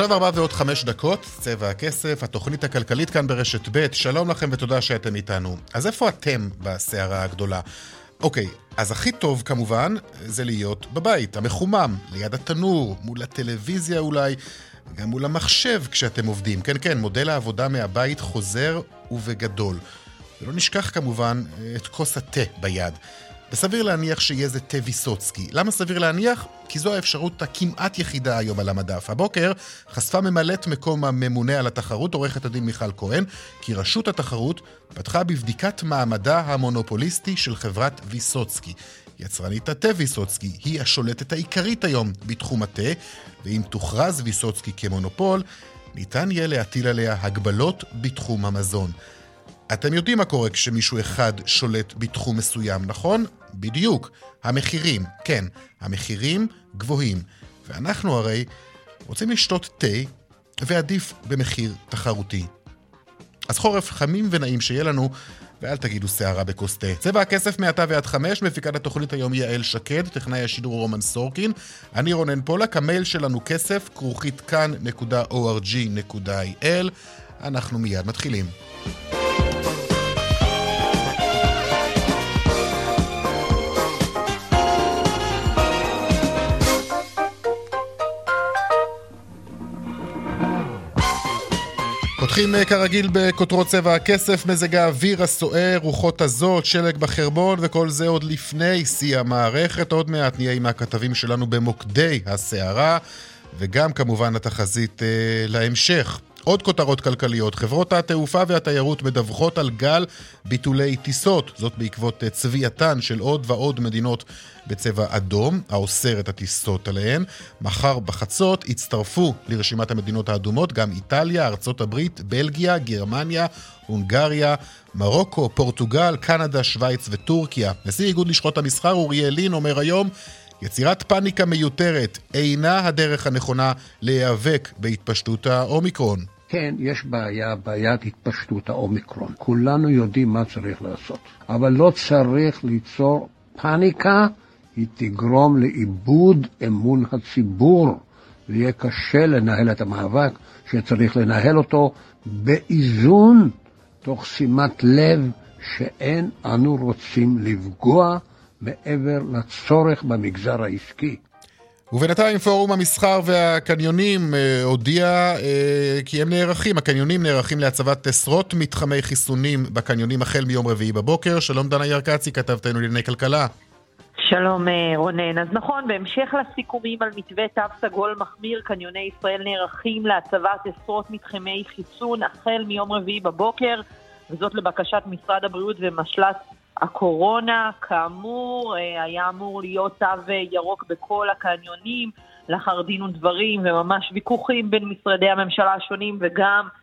עכשיו ארבע ועוד חמש דקות, צבע הכסף, התוכנית הכלכלית כאן ברשת ב', שלום לכם ותודה שאתם איתנו. אז איפה אתם בסערה הגדולה? אוקיי, אז הכי טוב כמובן זה להיות בבית, המחומם, ליד התנור, מול הטלוויזיה אולי, גם מול המחשב כשאתם עובדים. כן, כן, מודל העבודה מהבית חוזר ובגדול. ולא נשכח כמובן את כוס התה ביד. וסביר להניח שיהיה זה תה ויסוצקי. למה סביר להניח? כי זו האפשרות הכמעט יחידה היום על המדף. הבוקר חשפה ממלאת מקום הממונה על התחרות, עורכת הדין מיכל כהן, כי רשות התחרות פתחה בבדיקת מעמדה המונופוליסטי של חברת ויסוצקי. יצרנית התה ויסוצקי היא השולטת העיקרית היום בתחום התה, ואם תוכרז ויסוצקי כמונופול, ניתן יהיה להטיל עליה הגבלות בתחום המזון. אתם יודעים מה קורה כשמישהו אחד שולט בתחום מסוים, נכון? בדיוק, המחירים. כן, המחירים גבוהים. ואנחנו הרי רוצים לשתות תה, ועדיף במחיר תחרותי. אז חורף חמים ונעים שיהיה לנו, ואל תגידו שערה בכוס תה. צבע הכסף מעתה ועד חמש, מפיקת התוכנית היום יעל שקד, טכנאי השידור רומן סורקין. אני רונן פולק, המייל שלנו כסף, כרוכית כאן.org.il. אנחנו מיד מתחילים. פותחים אה, כרגיל בכותרות צבע הכסף, מזג האוויר הסוער, רוחות הזאת, שלג בחרבון, וכל זה עוד לפני שיא המערכת. עוד מעט נהיה עם הכתבים שלנו במוקדי הסערה, וגם כמובן התחזית אה, להמשך. עוד כותרות כלכליות, חברות התעופה והתיירות מדווחות על גל ביטולי טיסות, זאת בעקבות אה, צביעתן של עוד ועוד מדינות בצבע אדום, האוסר את הטיסות עליהן. מחר בחצות יצטרפו לרשימת המדינות האדומות גם איטליה, ארצות הברית, בלגיה, גרמניה, הונגריה, מרוקו, פורטוגל, קנדה, שווייץ וטורקיה. נשיא איגוד לשכות המסחר אוריאל לין אומר היום יצירת פאניקה מיותרת אינה הדרך הנכונה להיאבק בהתפשטות האומיקרון. כן, יש בעיה, בעיית התפשטות האומיקרון. כולנו יודעים מה צריך לעשות. אבל לא צריך ליצור פאניקה, היא תגרום לאיבוד אמון הציבור. ויהיה קשה לנהל את המאבק שצריך לנהל אותו באיזון, תוך שימת לב שאין אנו רוצים לפגוע מעבר לצורך במגזר העסקי. ובינתיים פורום המסחר והקניונים אה, הודיע אה, כי הם נערכים, הקניונים נערכים להצבת עשרות מתחמי חיסונים בקניונים החל מיום רביעי בבוקר. שלום דנה ירקצי, כתבתנו לענייני כלכלה. שלום אה, רונן. אז נכון, בהמשך לסיכומים על מתווה תו סגול מחמיר, קניוני ישראל נערכים להצבת עשרות מתחמי חיסון החל מיום רביעי בבוקר, וזאת לבקשת משרד הבריאות ומשל"ט הקורונה, כאמור, אה, היה אמור להיות תו ירוק בכל הקניונים, לאחר דין ודברים וממש ויכוחים בין משרדי הממשלה השונים וגם אה,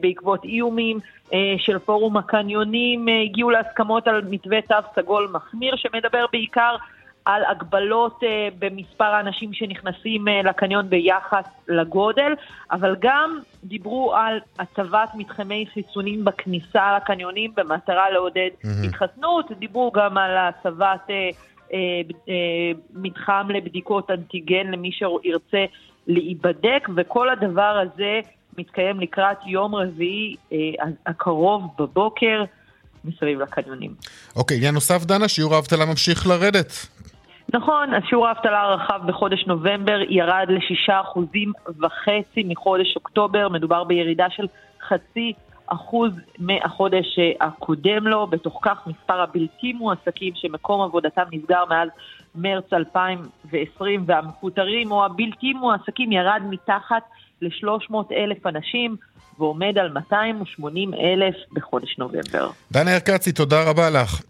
בעקבות איומים אה, של פורום הקניונים אה, הגיעו להסכמות על מתווה תו סגול מחמיר שמדבר בעיקר על הגבלות אה, במספר האנשים שנכנסים אה, לקניון ביחס לגודל, אבל גם דיברו על הצבת מתחמי חיסונים בכניסה לקניונים במטרה לעודד mm-hmm. התחסנות, דיברו גם על הצבת אה, אה, אה, מתחם לבדיקות אנטיגן למי שירצה להיבדק, וכל הדבר הזה מתקיים לקראת יום רביעי אה, הקרוב בבוקר. מסביב לקניונים. אוקיי, עניין נוסף, דנה, שיעור האבטלה ממשיך לרדת. נכון, אז שיעור האבטלה הרחב בחודש נובמבר ירד לשישה אחוזים וחצי מחודש אוקטובר, מדובר בירידה של חצי אחוז מהחודש הקודם לו, בתוך כך מספר הבלתי מועסקים שמקום עבודתם נסגר מאז מרץ 2020 והמפוטרים או הבלתי מועסקים ירד מתחת ל-300 אלף אנשים ועומד על 280 אלף בחודש נובמבר. דנה ארקצי, תודה רבה לך.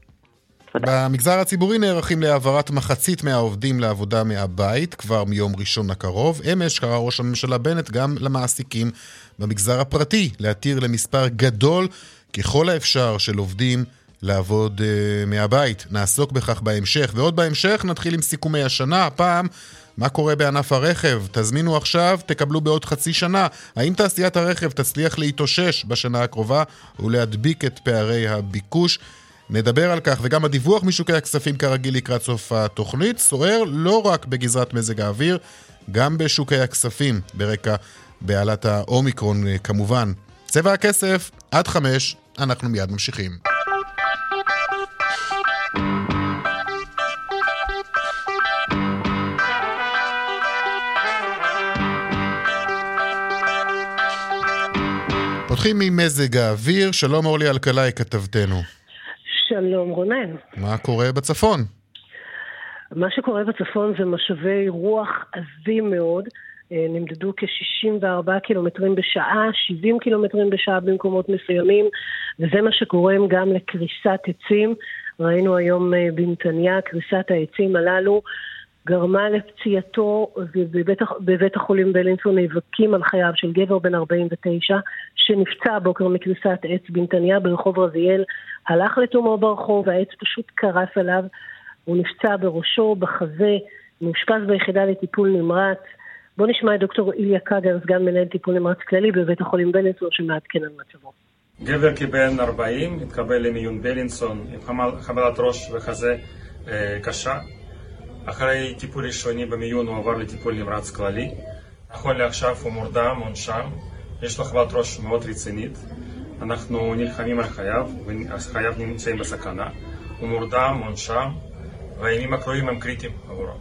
במגזר הציבורי נערכים להעברת מחצית מהעובדים לעבודה מהבית כבר מיום ראשון הקרוב. אמש קרא ראש הממשלה בנט גם למעסיקים במגזר הפרטי להתיר למספר גדול ככל האפשר של עובדים לעבוד uh, מהבית. נעסוק בכך בהמשך, ועוד בהמשך נתחיל עם סיכומי השנה. הפעם, מה קורה בענף הרכב? תזמינו עכשיו, תקבלו בעוד חצי שנה. האם תעשיית הרכב תצליח להתאושש בשנה הקרובה ולהדביק את פערי הביקוש? נדבר על כך, וגם הדיווח משוקי הכספים כרגיל לקראת סוף התוכנית סוער לא רק בגזרת מזג האוויר, גם בשוקי הכספים, ברקע בעלת האומיקרון כמובן. צבע הכסף, עד חמש, אנחנו מיד ממשיכים. פותחים ממזג האוויר, שלום אורלי אלקלעי כתבתנו. שלום רונן. מה קורה בצפון? מה שקורה בצפון זה משאבי רוח עזים מאוד. אה, נמדדו כ-64 קילומטרים בשעה, 70 קילומטרים בשעה במקומות מסוימים, וזה מה שגורם גם לקריסת עצים. ראינו היום אה, בנתניה, קריסת העצים הללו גרמה לפציעתו, ובבית בבית החולים בלינסון נאבקים על חייו של גבר בן 49, שנפצע הבוקר מקריסת עץ בנתניה ברחוב רזיאל, הלך לתומו ברחוב, העץ פשוט קרס עליו, הוא נפצע בראשו, בחזה, מאושפז ביחידה לטיפול נמרץ. בואו נשמע את דוקטור איליה קאגר, סגן מנהל טיפול נמרץ כללי בבית החולים בלינסון, שמעדכן על מצבו. גבר כבן 40 התקבל למיון בלינסון עם חבלת ראש וחזה אה, קשה. אחרי טיפול ראשוני במיון הוא עבר לטיפול נמרץ כללי. נכון לעכשיו הוא מורדם, מונשם, יש לו חבלת ראש מאוד רצינית. אנחנו נלחמים על חייו, וחייו נמצאים בסכנה. הוא מורדם, מונשם, והימים הקרובים הם קריטיים עבורו.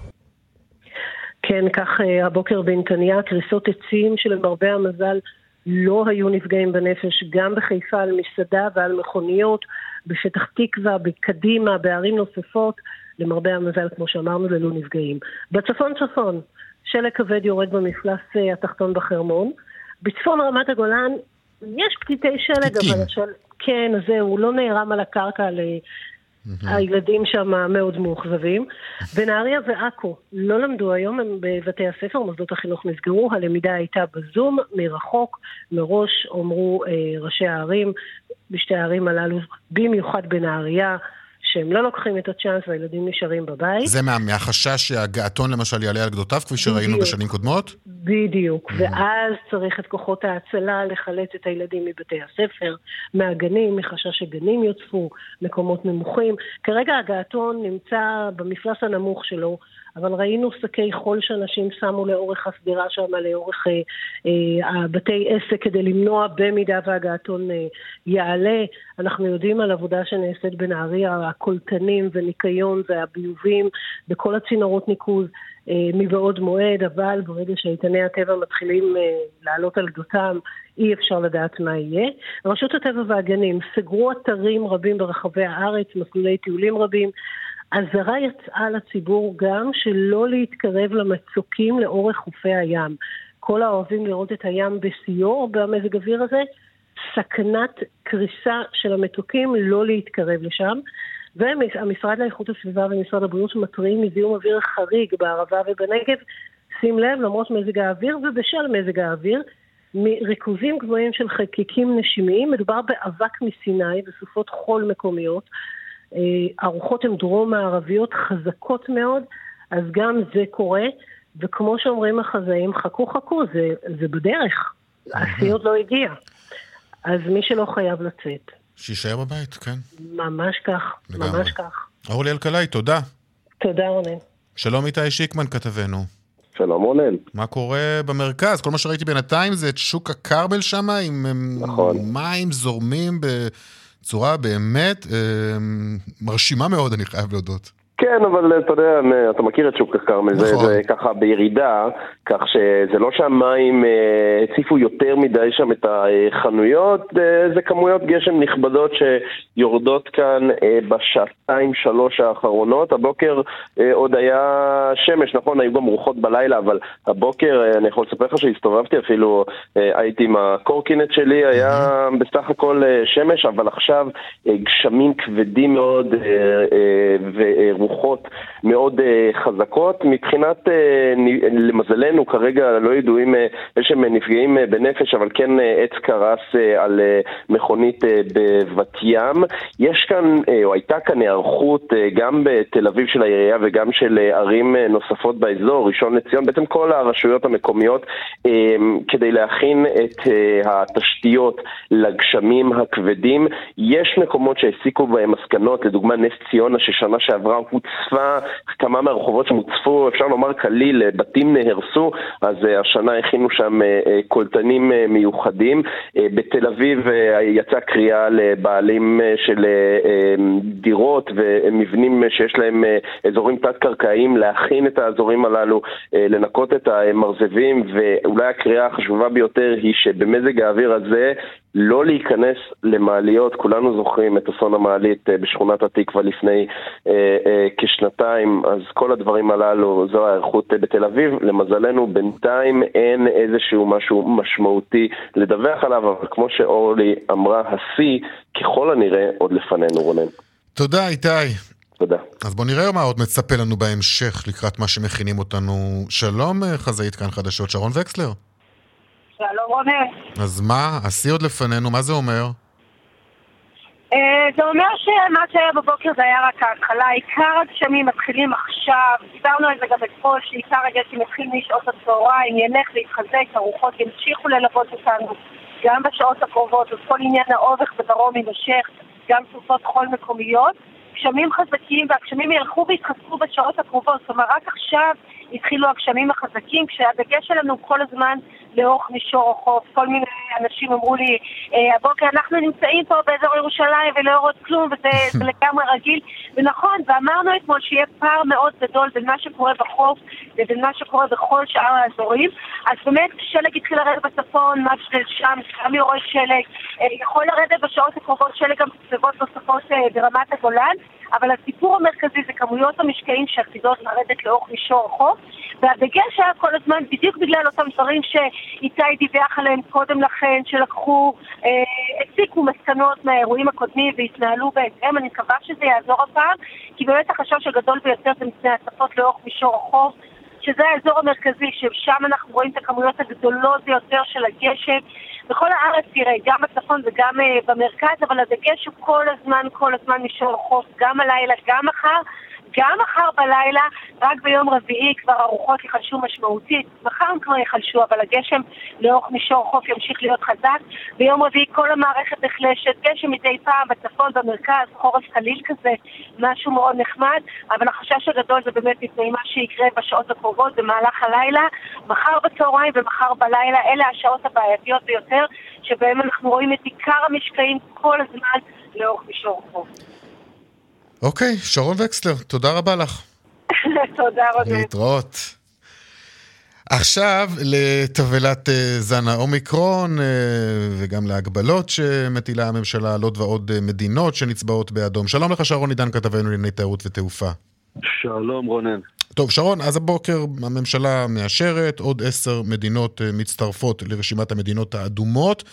כן, כך אה, הבוקר בנתניה, קריסות עצים שלמרבה המזל לא היו נפגעים בנפש, גם בחיפה על מסעדה ועל מכוניות, בשטח תקווה, בקדימה, בערים נוספות, למרבה המזל, כמו שאמרנו, ללא נפגעים. בצפון צפון, שלג כבד יורד במפלס אה, התחתון בחרמון. בצפון רמת הגולן יש פתיתי שלג, אבל השל... כן, זהו, הוא לא נערם על הקרקע ל... הילדים שם מאוד מאוכזבים. בנהריה ועכו לא למדו היום, הם בבתי הספר, מוסדות החינוך נסגרו, הלמידה הייתה בזום, מרחוק, מראש אמרו אה, ראשי הערים, בשתי הערים הללו, במיוחד בנהריה, שהם לא לוקחים את הצ'אנס והילדים נשארים בבית. זה מה, מהחשש שהגעתון למשל יעלה על גדותיו, כפי שראינו בדיוק, בשנים קודמות? בדיוק, mm-hmm. ואז צריך את כוחות ההצלה לחלץ את הילדים מבתי הספר, מהגנים, מחשש שגנים יוצפו, מקומות נמוכים. כרגע הגעתון נמצא במפלס הנמוך שלו. אבל ראינו שקי חול שאנשים שמו לאורך השדרה שם, לאורך אה, אה, הבתי עסק, כדי למנוע במידה והגעתון אה, יעלה. אנחנו יודעים על עבודה שנעשית בנהריה, הקולטנים וניקיון והביובים בכל הצינורות ניקוז. אה, מבעוד מועד, אבל ברגע שאיתני הטבע מתחילים אה, לעלות על גדותם, אי אפשר לדעת מה יהיה. רשות הטבע והגנים סגרו אתרים רבים ברחבי הארץ, מסלולי טיולים רבים. אזהרה יצאה לציבור גם שלא להתקרב למצוקים לאורך חופי הים. כל האוהבים לראות את הים בשיאו במזג אוויר הזה, סכנת קריסה של המצוקים, לא להתקרב לשם. והמשרד לאיכות הסביבה ומשרד הבריאות מתריעים מזיהום אוויר חריג בערבה ובנגב. שים לב, למרות מזג האוויר ובשל מזג האוויר, מריכוזים גבוהים של חלקיקים נשימיים, מדובר באבק מסיני וסופות חול מקומיות. הרוחות הן דרום-מערביות חזקות מאוד, אז גם זה קורה, וכמו שאומרים החזאים, חכו חכו, זה, זה בדרך, השיא עוד לא הגיע. אז מי שלא חייב לצאת. שיישאר בבית, כן. ממש כך, לגמרי. ממש כך. אורלי אלקלעי, תודה. תודה רונן. שלום איתי שיקמן כתבנו. שלום רונן. מה קורה במרכז? כל מה שראיתי בינתיים זה את שוק הכרמל שם, עם נכון. מים זורמים ב... צורה באמת אה, מרשימה מאוד, אני חייב להודות. כן, אבל אתה יודע, אתה מכיר את שוק הכרמל, נכון. זה, זה ככה בירידה, כך שזה לא שהמים אה, הציפו יותר מדי שם את החנויות, אה, זה כמויות גשם נכבדות שיורדות כאן אה, בשעתיים שלוש האחרונות. הבוקר עוד היה שמש, נכון, היו גם רוחות בלילה, אבל הבוקר, אני יכול לספר לך שהסתובבתי אפילו, הייתי עם הקורקינט שלי, היה בסך הכל שמש, אבל עכשיו גשמים כבדים מאוד ורוחות מאוד חזקות. מבחינת, למזלנו, כרגע לא ידועים איזשהם נפגעים בנפש, אבל כן עץ קרס על מכונית בבת ים. יש כאן, או הייתה כאן היערכות גם בתל אביב של העירייה וגם של ערים נוספות באזור, ראשון לציון, בעצם כל הרשויות המקומיות, כדי להכין את התשתיות לגשמים הכבדים. יש מקומות שהסיקו בהם מסקנות, לדוגמה נס ציונה ששנה שעברה הוצפה, כמה מהרחובות שמוצפו, אפשר לומר כליל, בתים נהרסו, אז השנה הכינו שם קולטנים מיוחדים. בתל אביב יצאה קריאה לבעלים של דירות ומבנים שיש להם אזורים תת-קרקעיים להכין את האזורים הללו, לנקות את המרזבים, ואולי הקריאה החשובה ביותר היא שבמזג האוויר הזה לא להיכנס למעליות, כולנו זוכרים את אסון המעלית בשכונת התקווה לפני אה, אה, כשנתיים, אז כל הדברים הללו, זו ההיערכות בתל אביב. למזלנו, בינתיים אין איזשהו משהו משמעותי לדווח עליו, אבל כמו שאורלי אמרה, השיא ככל הנראה עוד לפנינו, רונן. תודה, איתי. תודה. אז בוא נראה מה עוד מצפה לנו בהמשך לקראת מה שמכינים אותנו. שלום, חזאית כאן חדשות, שרון וקסלר. שלום רונן. אז מה, השיא עוד לפנינו, מה זה אומר? אה, זה אומר שמה שהיה בבוקר זה היה רק ההתחלה, עיקר הגשמים מתחילים עכשיו, דיברנו על זה גם אתמול, שעיקר הגשם מתחיל משעות הצהריים, ילך ויתחזק, הרוחות ימשיכו ללוות אותנו. גם בשעות הקרובות, אז כל עניין האובך בדרום יימשך, גם סופות חול מקומיות. גשמים חזקים והגשמים ילכו ויתחזקו בשעות הקרובות, כלומר רק עכשיו התחילו הגשמים החזקים, כשהדגש שלנו כל הזמן לאורך מישור החוף. כל מיני אנשים אמרו לי, אה, הבוקר אנחנו נמצאים פה באזור ירושלים ולא רואות כלום, וזה לגמרי רגיל. ונכון, ואמרנו אתמול שיהיה פער מאוד גדול בין מה שקורה בחוף לבין מה שקורה בכל שאר האזורים. אז באמת שלג התחיל לרדת בצפון, מג'דל שם, גם יורד שלג. אה, יכול לרדת בשעות הקרובות שלג גם בסביבות נוספות אה, ברמת הגולן. אבל כמויות המשקעים שעתידות לרדת לאורך מישור החוף, והדגש היה כל הזמן בדיוק בגלל אותם דברים שאיתי דיווח עליהם קודם לכן, שלקחו, אה, הסיקו מסקנות מהאירועים הקודמים והתנהלו בהתאם, אני מקווה שזה יעזור הפעם, כי באמת החשש הגדול ביותר זה מפני הצפות לאורך מישור החוף. שזה האזור המרכזי, ששם אנחנו רואים את הכמויות הגדולות ביותר של הגשם. בכל הארץ, תראה, גם בצפון וגם uh, במרכז, אבל הדגש הוא כל הזמן, כל הזמן מישור החוף, גם הלילה, גם מחר. גם מחר בלילה, רק ביום רביעי כבר הרוחות ייחלשו משמעותית. מחר הם כבר ייחלשו, אבל הגשם לאורך מישור חוף ימשיך להיות חזק. ביום רביעי כל המערכת נחלשת, גשם מדי פעם בצפון, במרכז, חורף קליל כזה, משהו מאוד נחמד, אבל החשש הגדול זה באמת מפני מה שיקרה בשעות הקרובות במהלך הלילה. מחר בצהריים ומחר בלילה, אלה השעות הבעייתיות ביותר, שבהם אנחנו רואים את עיקר המשקעים כל הזמן לאורך מישור חוף. אוקיי, שרון וקסלר, תודה רבה לך. תודה רבה. להתראות. עכשיו לתבלת אה, זן האומיקרון אה, וגם להגבלות שמטילה הממשלה על עוד ועוד אה, מדינות שנצבעות באדום. שלום לך שרון עידן כתבנו לענייני תיירות ותעופה. שלום רונן. טוב, שרון, אז הבוקר הממשלה מאשרת, עוד עשר מדינות מצטרפות לרשימת המדינות האדומות.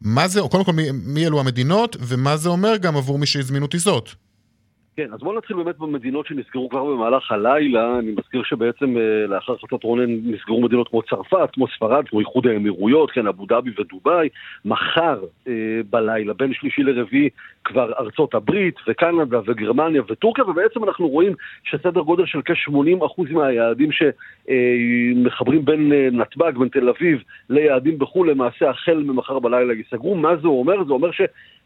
מה זה, קודם כל, מי, מי אלו המדינות, ומה זה אומר גם עבור מי שהזמינו טיסות? כן, אז בואו נתחיל באמת במדינות שנסגרו כבר במהלך הלילה. אני מזכיר שבעצם אה, לאחר החלטת רונן נסגרו מדינות כמו צרפת, כמו ספרד, כמו איחוד האמירויות, כן, אבו דאבי ודובאי. מחר אה, בלילה, בין שלישי לרביעי, כבר ארצות הברית וקנדה וגרמניה וטורקיה, ובעצם אנחנו רואים שסדר גודל של כ-80% מהיעדים שמחברים בין אה, נתב"ג, בין תל אביב, ליעדים בחו"ל, למעשה החל ממחר בלילה ייסגרו. מה זה אומר? זה אומר ש...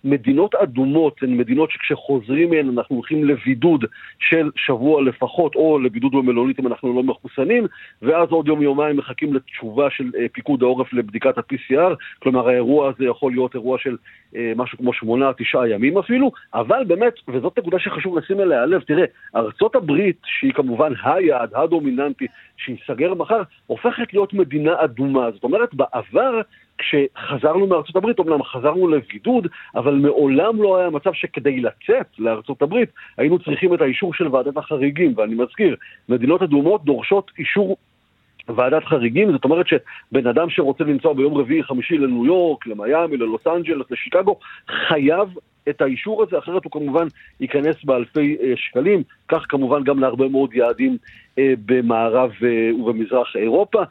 מדינות אדומות הן מדינות שכשחוזרים מהן אנחנו הולכים לבידוד של שבוע לפחות, או לבידוד במלונית אם אנחנו לא מחוסנים, ואז עוד יום-יומיים מחכים לתשובה של אה, פיקוד העורף לבדיקת ה-PCR, כלומר האירוע הזה יכול להיות אירוע של אה, משהו כמו שמונה, תשעה ימים אפילו, אבל באמת, וזאת נקודה שחשוב לשים אליה לב, תראה, ארצות הברית, שהיא כמובן היעד, הדומיננטי, שייסגר מחר, הופכת להיות מדינה אדומה. זאת אומרת, בעבר כשחזרנו מארצות הברית, אומנם חזרנו לבידוד, אבל מעולם לא היה מצב שכדי לצאת לארצות הברית היינו צריכים את האישור של ועדת החריגים, ואני מזכיר, מדינות אדומות דורשות אישור ועדת חריגים, זאת אומרת שבן אדם שרוצה לנסוע ביום רביעי חמישי לניו יורק, למיאמי, ללוס אנג'לס, לשיקגו, חייב את האישור הזה, אחרת הוא כמובן ייכנס באלפי אה, שקלים, כך כמובן גם להרבה מאוד יעדים אה, במערב אה, ובמזרח אירופה.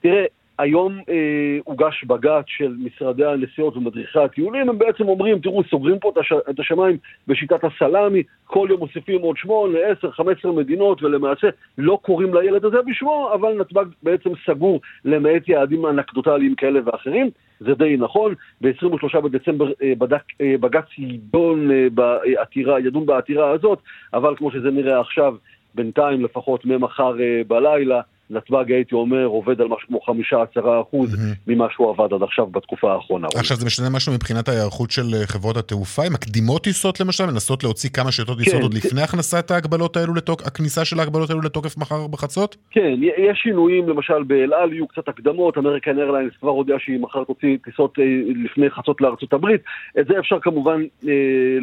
תראה, היום אה, הוגש בג"ץ של משרדי הנסיעות ומדריכי הטיולים, הם בעצם אומרים, תראו, סוגרים פה את, הש... את השמיים בשיטת הסלאמי, כל יום מוסיפים עוד 8, 10, 15 מדינות, ולמעשה לא קוראים לילד הזה בשמו, אבל נתב"ג בעצם סגור למעט יעדים אנקדוטליים כאלה ואחרים. זה די נכון, ב-23 בדצמבר אה, בדק, אה, בג"ץ ידון אה, בעתירה, ידון בעתירה הזאת, אבל כמו שזה נראה עכשיו, בינתיים לפחות ממחר אה, בלילה, נתב"ג, הייתי אומר, עובד על משהו כמו חמישה עשרה אחוז ממה שהוא עבד עד עכשיו בתקופה האחרונה. עכשיו זה משנה משהו מבחינת ההיערכות של אה, חברות התעופה? הן מקדימות טיסות למשל? מנסות להוציא כמה שיותר טיסות כן, עוד לפני הכנסת ההגבלות האלו לתוקף, הכניסה של ההגבלות האלו לתוקף מחר בחצות? כן, יש שינויים, למשל באל על יהיו קצת הקדמות, אמריקן איירליינס כבר הודיע שהיא מחר תוציא טיסות אה, לפני חצות לארצות הברית. את זה אפשר כמובן אה,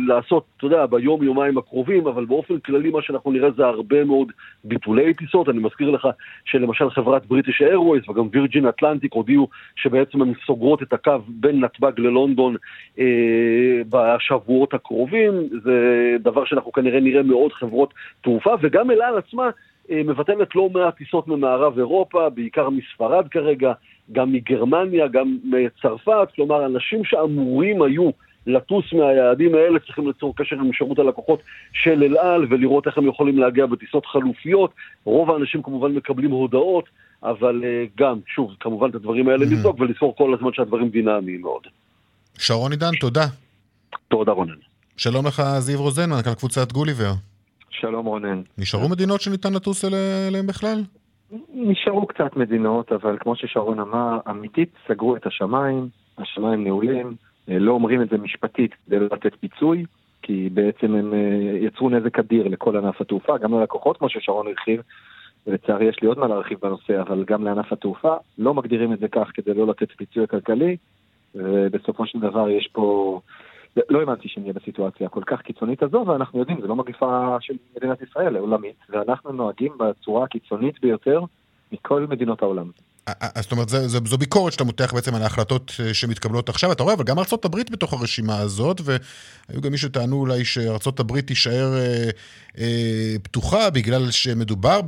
לעשות, אתה יודע, ביום, יומיים הקרובים, אבל באופן כללי מה שאנחנו נראה זה הרבה מאוד ביטולי טיסות. אני מזכיר לך שלמשל חברת בריטיש איירווייז וגם וירג'ין אטלנטיק הודיעו שבעצם הן סוגרות את הקו בין נתב"ג ללונדון אה, בשבועות הקרובים, זה דבר שאנחנו כנראה נראה מעוד חברות תעופה, וגם אל על עצמה אה, מבטלת לא מעט טיסות ממערב אירופה, בעיקר מספרד כרגע, גם מגרמניה, גם מצרפת, כלומר אנשים שאמורים היו לטוס מהיעדים האלה, צריכים ליצור קשר עם שירות הלקוחות של אל על ולראות איך הם יכולים להגיע בטיסות חלופיות. רוב האנשים כמובן מקבלים הודעות, אבל uh, גם, שוב, כמובן את הדברים האלה mm-hmm. לבדוק ולזכור כל הזמן שהדברים דינמיים מאוד. שרון עידן, תודה. תודה רונן. שלום לך זיו רוזן, מנכ"ל קבוצת גוליבר. שלום רונן. נשארו מדינות שניתן לטוס אליהן בכלל? נשארו קצת מדינות, אבל כמו ששרון אמר, אמיתית סגרו את השמיים, השמיים נעולים. אה, לא אומרים את זה משפטית כדי לא לתת פיצוי, כי בעצם הם אה, יצרו נזק אדיר לכל ענף התעופה, גם ללקוחות כמו ששרון הרחיב, ולצערי יש לי עוד מה להרחיב בנושא, אבל גם לענף התעופה, לא מגדירים את זה כך כדי לא לתת פיצוי כלכלי, ובסופו של דבר יש פה... לא האמנתי שנהיה בסיטואציה הכל כך קיצונית הזו, ואנחנו יודעים, זו לא מגיפה של מדינת ישראל, עולמית, ואנחנו נוהגים בצורה הקיצונית ביותר מכל מדינות העולם. זאת אומרת, זו, זו ביקורת שאתה מותח בעצם על ההחלטות אה, שמתקבלות עכשיו. אתה רואה, אבל גם הברית בתוך הרשימה הזאת, והיו גם מי שטענו אולי הברית תישאר אה, אה, פתוחה, בגלל שמדובר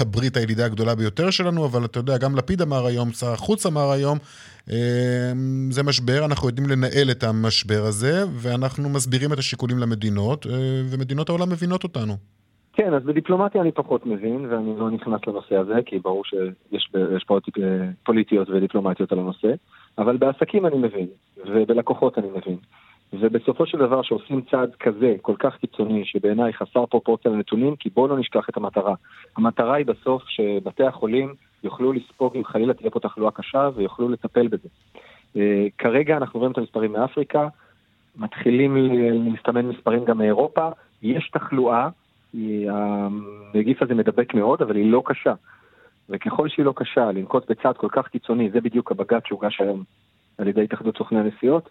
הברית הילידה הגדולה ביותר שלנו, אבל אתה יודע, גם לפיד אמר היום, שר החוץ אמר היום, אה, זה משבר, אנחנו יודעים לנהל את המשבר הזה, ואנחנו מסבירים את השיקולים למדינות, אה, ומדינות העולם מבינות אותנו. כן, אז בדיפלומטיה אני פחות מבין, ואני לא נכנס לנושא הזה, כי ברור שיש פה פוליטיות ודיפלומטיות על הנושא, אבל בעסקים אני מבין, ובלקוחות אני מבין. ובסופו של דבר שעושים צעד כזה, כל כך קיצוני, שבעיניי חסר פרופורציה לנתונים, כי בואו לא נשכח את המטרה. המטרה היא בסוף שבתי החולים יוכלו לספוג אם חלילה תהיה פה תחלואה קשה ויוכלו לטפל בזה. אה, כרגע אנחנו רואים את המספרים מאפריקה, מתחילים להסתמן מספרים גם מאירופה, יש תחלואה, הנגיף הזה מדבק מאוד, אבל היא לא קשה. וככל שהיא לא קשה, לנקוט בצעד כל כך קיצוני, זה בדיוק הבג"ץ שהוגש היום על ידי התאחדות סוכני הנסיעות,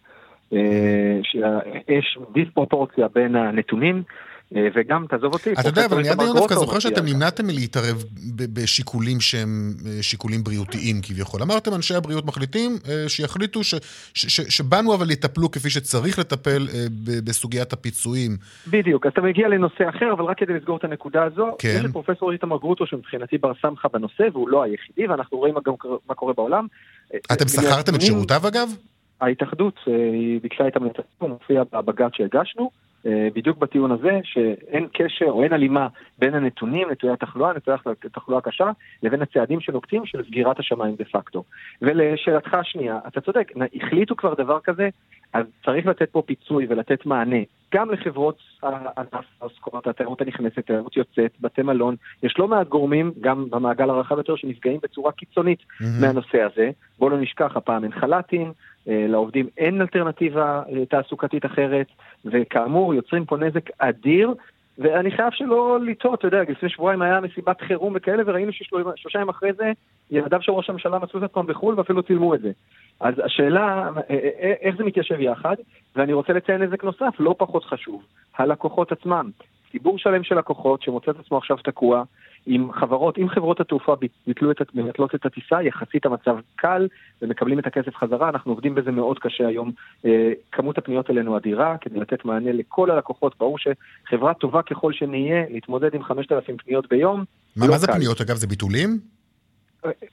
אה, שיש דיספרופורציה בין הנתונים וגם, תעזוב אותי. אתה יודע, אבל אני עד היום דווקא זוכר שאתם נמנעתם מלהתערב בשיקולים שהם אה, שיקולים בריאותיים כביכול. אמרתם, אנשי הבריאות מחליטים אה, שיחליטו שבאנו אבל יטפלו כפי שצריך לטפל בסוגיית הפיצויים. בדיוק, אז אתה מגיע לנושא אחר, אבל רק כדי לסגור את הנקודה הזו, כן. יש פרופסור איתמר גרוטו שמבחינתי בר סמכה בנושא, והוא לא היחידי, ואנחנו רואים גם מה קורה בעולם. אתם שכרתם את שירותיו אגב? ההתאחדות, היא ביקשה את המלצתו, מופיע בבג"ץ שהגשנו. אה, בדיוק בטיעון הזה, שאין קשר או אין הלימה בין הנתונים, נתוני התחלואה, נתוני התחלואה הקשה, לבין הצעדים שנוקטים של סגירת השמיים דה פקטו. ולשאלתך השנייה, אתה צודק, החליטו כבר דבר כזה, אז צריך לתת פה פיצוי ולתת מענה גם לחברות הענף העוסקות, התיירות הנכנסת, תיירות יוצאת, בתי מלון, יש לא מעט גורמים, גם במעגל הרחב יותר, שנפגעים בצורה קיצונית mm-hmm. מהנושא הזה. בואו לא נשכח, הפעם אין חל"תים, לעובדים אין אלטרנטיבה אה, תעסוקתית אחרת, וכאמור יוצרים פה נזק אדיר. ואני חייב שלא לטעות, אתה יודע, לפני שבועיים היה מסיבת חירום וכאלה, וראינו ששלושה ימים אחרי זה, ילדיו של ראש הממשלה מצאו את עצמם בחו"ל ואפילו צילמו את זה. אז השאלה, איך זה מתיישב יחד, ואני רוצה לציין נזק נוסף, לא פחות חשוב, הלקוחות עצמם. ציבור שלם של לקוחות שמוצא את עצמו עכשיו תקוע, עם חברות, אם חברות התעופה ביטלו את, מבטלות את הטיסה, יחסית המצב קל ומקבלים את הכסף חזרה, אנחנו עובדים בזה מאוד קשה היום. אה, כמות הפניות אלינו אדירה, כדי לתת מענה לכל הלקוחות, ברור שחברה טובה ככל שנהיה, להתמודד עם 5,000 פניות ביום, מה, לא מה זה פניות אגב? זה ביטולים?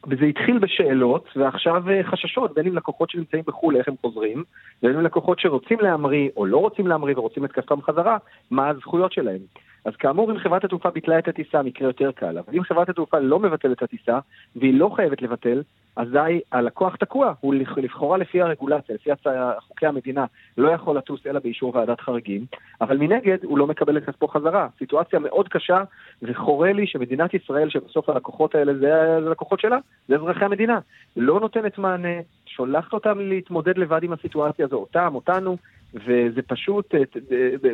וזה התחיל בשאלות, ועכשיו אה, חששות, בין אם לקוחות שנמצאים בחו"ל, איך הם חוזרים, ובין אם לקוחות שרוצים להמריא או לא רוצים להמריא ורוצים את כספם חזרה, מה הזכויות שלהם. אז כאמור, אם חברת התעופה ביטלה את הטיסה, המקרה יותר קל, אבל אם חברת התעופה לא מבטלת את הטיסה, והיא לא חייבת לבטל, אזי הלקוח תקוע, הוא לכאורה לפי הרגולציה, לפי חוקי המדינה, לא יכול לטוס אלא באישור ועדת חריגים, אבל מנגד הוא לא מקבל את כספו חזרה. סיטואציה מאוד קשה, וחורה לי שמדינת ישראל, שבסוף הלקוחות האלה זה הלקוחות שלה, זה אזרחי המדינה, לא נותנת מענה, שולחת אותם להתמודד לבד עם הסיטואציה הזו, אותם, אותנו, וזה פשוט אה,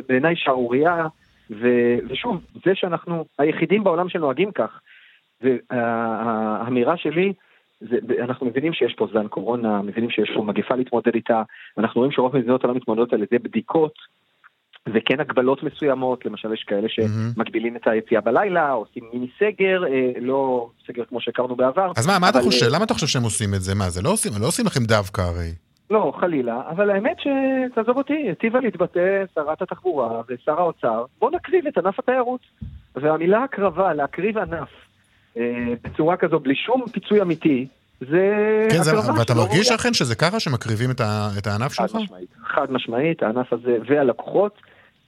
בעיניי שערורייה. ושוב, זה שאנחנו היחידים בעולם שנוהגים כך, והאמירה שלי, זה, אנחנו מבינים שיש פה זן קורונה, מבינים שיש פה מגפה להתמודד איתה, ואנחנו רואים שרוב מדינות העולם מתמודדות על ידי בדיקות, וכן הגבלות מסוימות, למשל יש כאלה שמגבילים את היציאה בלילה, עושים מיני סגר, אה, לא סגר כמו שהכרנו בעבר. אז מה, מה אתה חושב? למה אתה חושב שהם עושים את זה? מה, זה לא עושים, לא עושים לכם דווקא הרי. לא, חלילה, אבל האמת שתעזוב אותי, היטיבה להתבטא שרת התחבורה ושר האוצר, בוא נקריב את ענף התיירות. והמילה הקרבה, להקריב ענף, אה, בצורה כזו, בלי שום פיצוי אמיתי, זה... כן, זה, ואתה מרגיש אכן שזה ככה שמקריבים את, ה, את הענף חד שלך? חד משמעית, חד משמעית, הענף הזה והלקוחות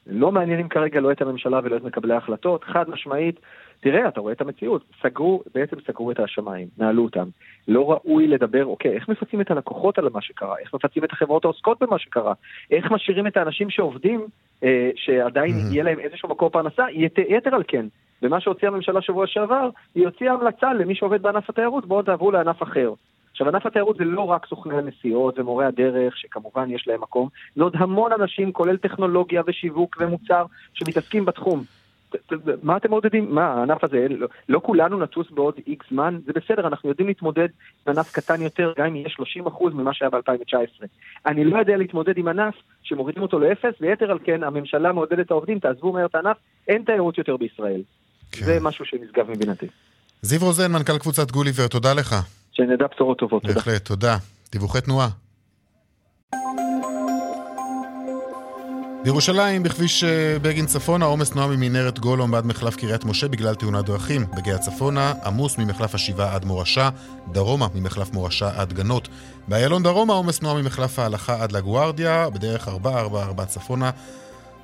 לא מעניינים כרגע לא את הממשלה ולא את מקבלי ההחלטות, חד משמעית. תראה, אתה רואה את המציאות, סגרו, בעצם סגרו את השמיים, נעלו אותם. לא ראוי לדבר, אוקיי, איך מפצים את הלקוחות על מה שקרה? איך מפצים את החברות העוסקות במה שקרה? איך משאירים את האנשים שעובדים, אה, שעדיין mm-hmm. יהיה להם איזשהו מקור פרנסה? ית, יתר על כן, במה שהוציאה הממשלה שבוע שעבר, היא הוציאה המלצה למי שעובד בענף התיירות, בואו תעברו לענף אחר. עכשיו, ענף התיירות זה לא רק סוכני הנסיעות ומורי הדרך, שכמובן יש להם מקום, זה עוד המון אנשים, כולל טכנולוגיה ושיווק ומוצר, שמתעסקים בתחום. מה אתם מעודדים? מה, הענף הזה, לא, לא כולנו נטוס בעוד איקס זמן, זה בסדר, אנחנו יודעים להתמודד עם ענף קטן יותר, גם אם יהיה 30% ממה שהיה ב-2019. אני לא יודע להתמודד עם ענף שמורידים אותו לאפס, ויתר על כן, הממשלה מעודדת את העובדים, תעזבו מהר את הענף, אין תיירות יותר בישראל. כן. זה משהו שנשגב מבינתי. זיו רוזן, מנכ"ל קבוצת גוליבר, תודה לך. שנדע בשורות טובות, תודה. בהחלט, תודה. דיווחי תנועה. בירושלים, בכביש אה, בגין צפונה, עומס תנועה ממנהרת גולום עד מחלף קריית משה בגלל תאונת דרכים. בגאה צפונה, עמוס ממחלף השבעה עד מורשה, דרומה ממחלף מורשה עד גנות. באיילון דרומה, עומס תנועה ממחלף ההלכה עד לגוארדיה, בדרך 444 צפונה.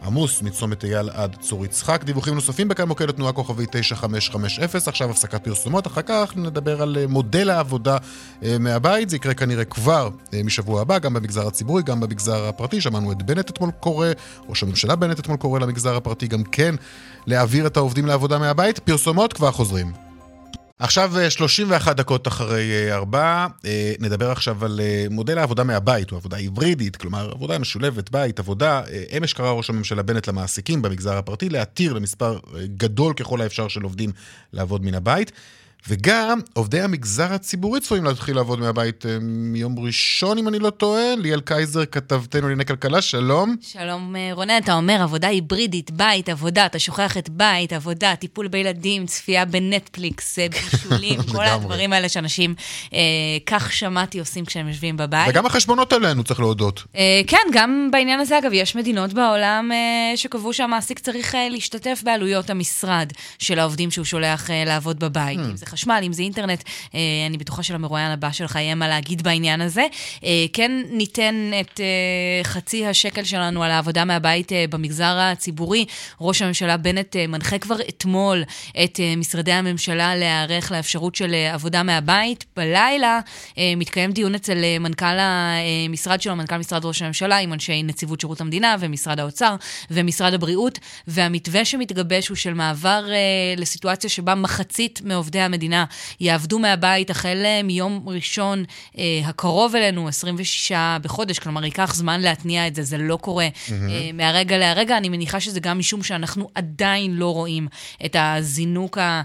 עמוס מצומת אייל עד צור יצחק. דיווחים נוספים בכאן מוקד התנועה כוכבי 9550. עכשיו הפסקת פרסומות, אחר כך נדבר על אה, מודל העבודה אה, מהבית. זה יקרה כנראה כבר אה, משבוע הבא, גם במגזר הציבורי, גם במגזר הפרטי. שמענו את בנט אתמול קורא, ראש הממשלה בנט אתמול קורא למגזר הפרטי גם כן להעביר את העובדים לעבודה מהבית. פרסומות כבר חוזרים. עכשיו 31 אה, דקות אחרי 4, אה, אה, נדבר עכשיו על מודל העבודה מהבית, או עבודה היברידית, כלומר עבודה משולבת, בית, עבודה. אמש קרא ראש הממשלה בנט למעסיקים במגזר הפרטי להתיר למספר גדול ככל האפשר של עובדים לעבוד מן הבית. וגם עובדי המגזר הציבורי צפויים להתחיל לעבוד מהבית אה, מיום ראשון, אם אני לא טועה. ליאל קייזר, כתבתנו לענייני כלכלה, שלום. שלום אה, רונן, אתה אומר עבודה היברידית, בית, עבודה, אתה שוכח את בית, עבודה, טיפול בילדים, צפייה בנטפליקס, אה, בישולים, כל הדברים האלה שאנשים, אה, כך שמעתי, עושים כשהם יושבים בבית. וגם החשבונות עלינו, צריך להודות. אה, כן, גם בעניין הזה, אגב, יש מדינות בעולם אה, שקבעו שהמעסיק צריך אה, להשתתף בעלויות המשרד של העובדים שהוא שולח אה, לעבוד בבית. Hmm. חשמל, אם זה אינטרנט, אני בטוחה שלמרואיין הבא שלך יהיה מה להגיד בעניין הזה. כן ניתן את חצי השקל שלנו על העבודה מהבית במגזר הציבורי. ראש הממשלה בנט מנחה כבר אתמול את משרדי הממשלה להיערך לאפשרות של עבודה מהבית. בלילה מתקיים דיון אצל מנכ"ל המשרד שלו, מנכ"ל משרד ראש הממשלה, עם אנשי נציבות שירות המדינה ומשרד האוצר ומשרד הבריאות, והמתווה שמתגבש הוא של מעבר אה, לסיטואציה שבה מחצית מעובדי המדינה יעבדו מהבית החל אה, מיום ראשון אה, הקרוב אלינו, 26 בחודש, כלומר ייקח זמן להתניע את זה, זה לא קורה mm-hmm. אה, מהרגע להרגע. אני מניחה שזה גם משום שאנחנו עדיין לא רואים את הזינוק ה...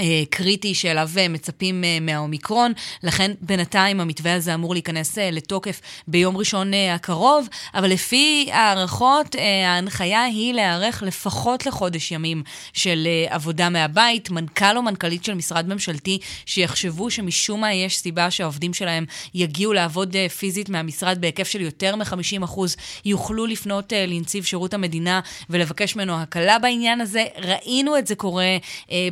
אה, קריטי שאליו אה, מצפים אה, מהאומיקרון, לכן בינתיים המתווה הזה אמור להיכנס לתוקף ביום ראשון הקרוב, אבל לפי הערכות ההנחיה היא להיערך לפחות לחודש ימים של עבודה מהבית. מנכ"ל או מנכ"לית של משרד ממשלתי שיחשבו שמשום מה יש סיבה שהעובדים שלהם יגיעו לעבוד פיזית מהמשרד בהיקף של יותר מ-50%, יוכלו לפנות לנציב שירות המדינה ולבקש ממנו הקלה בעניין הזה. ראינו את זה קורה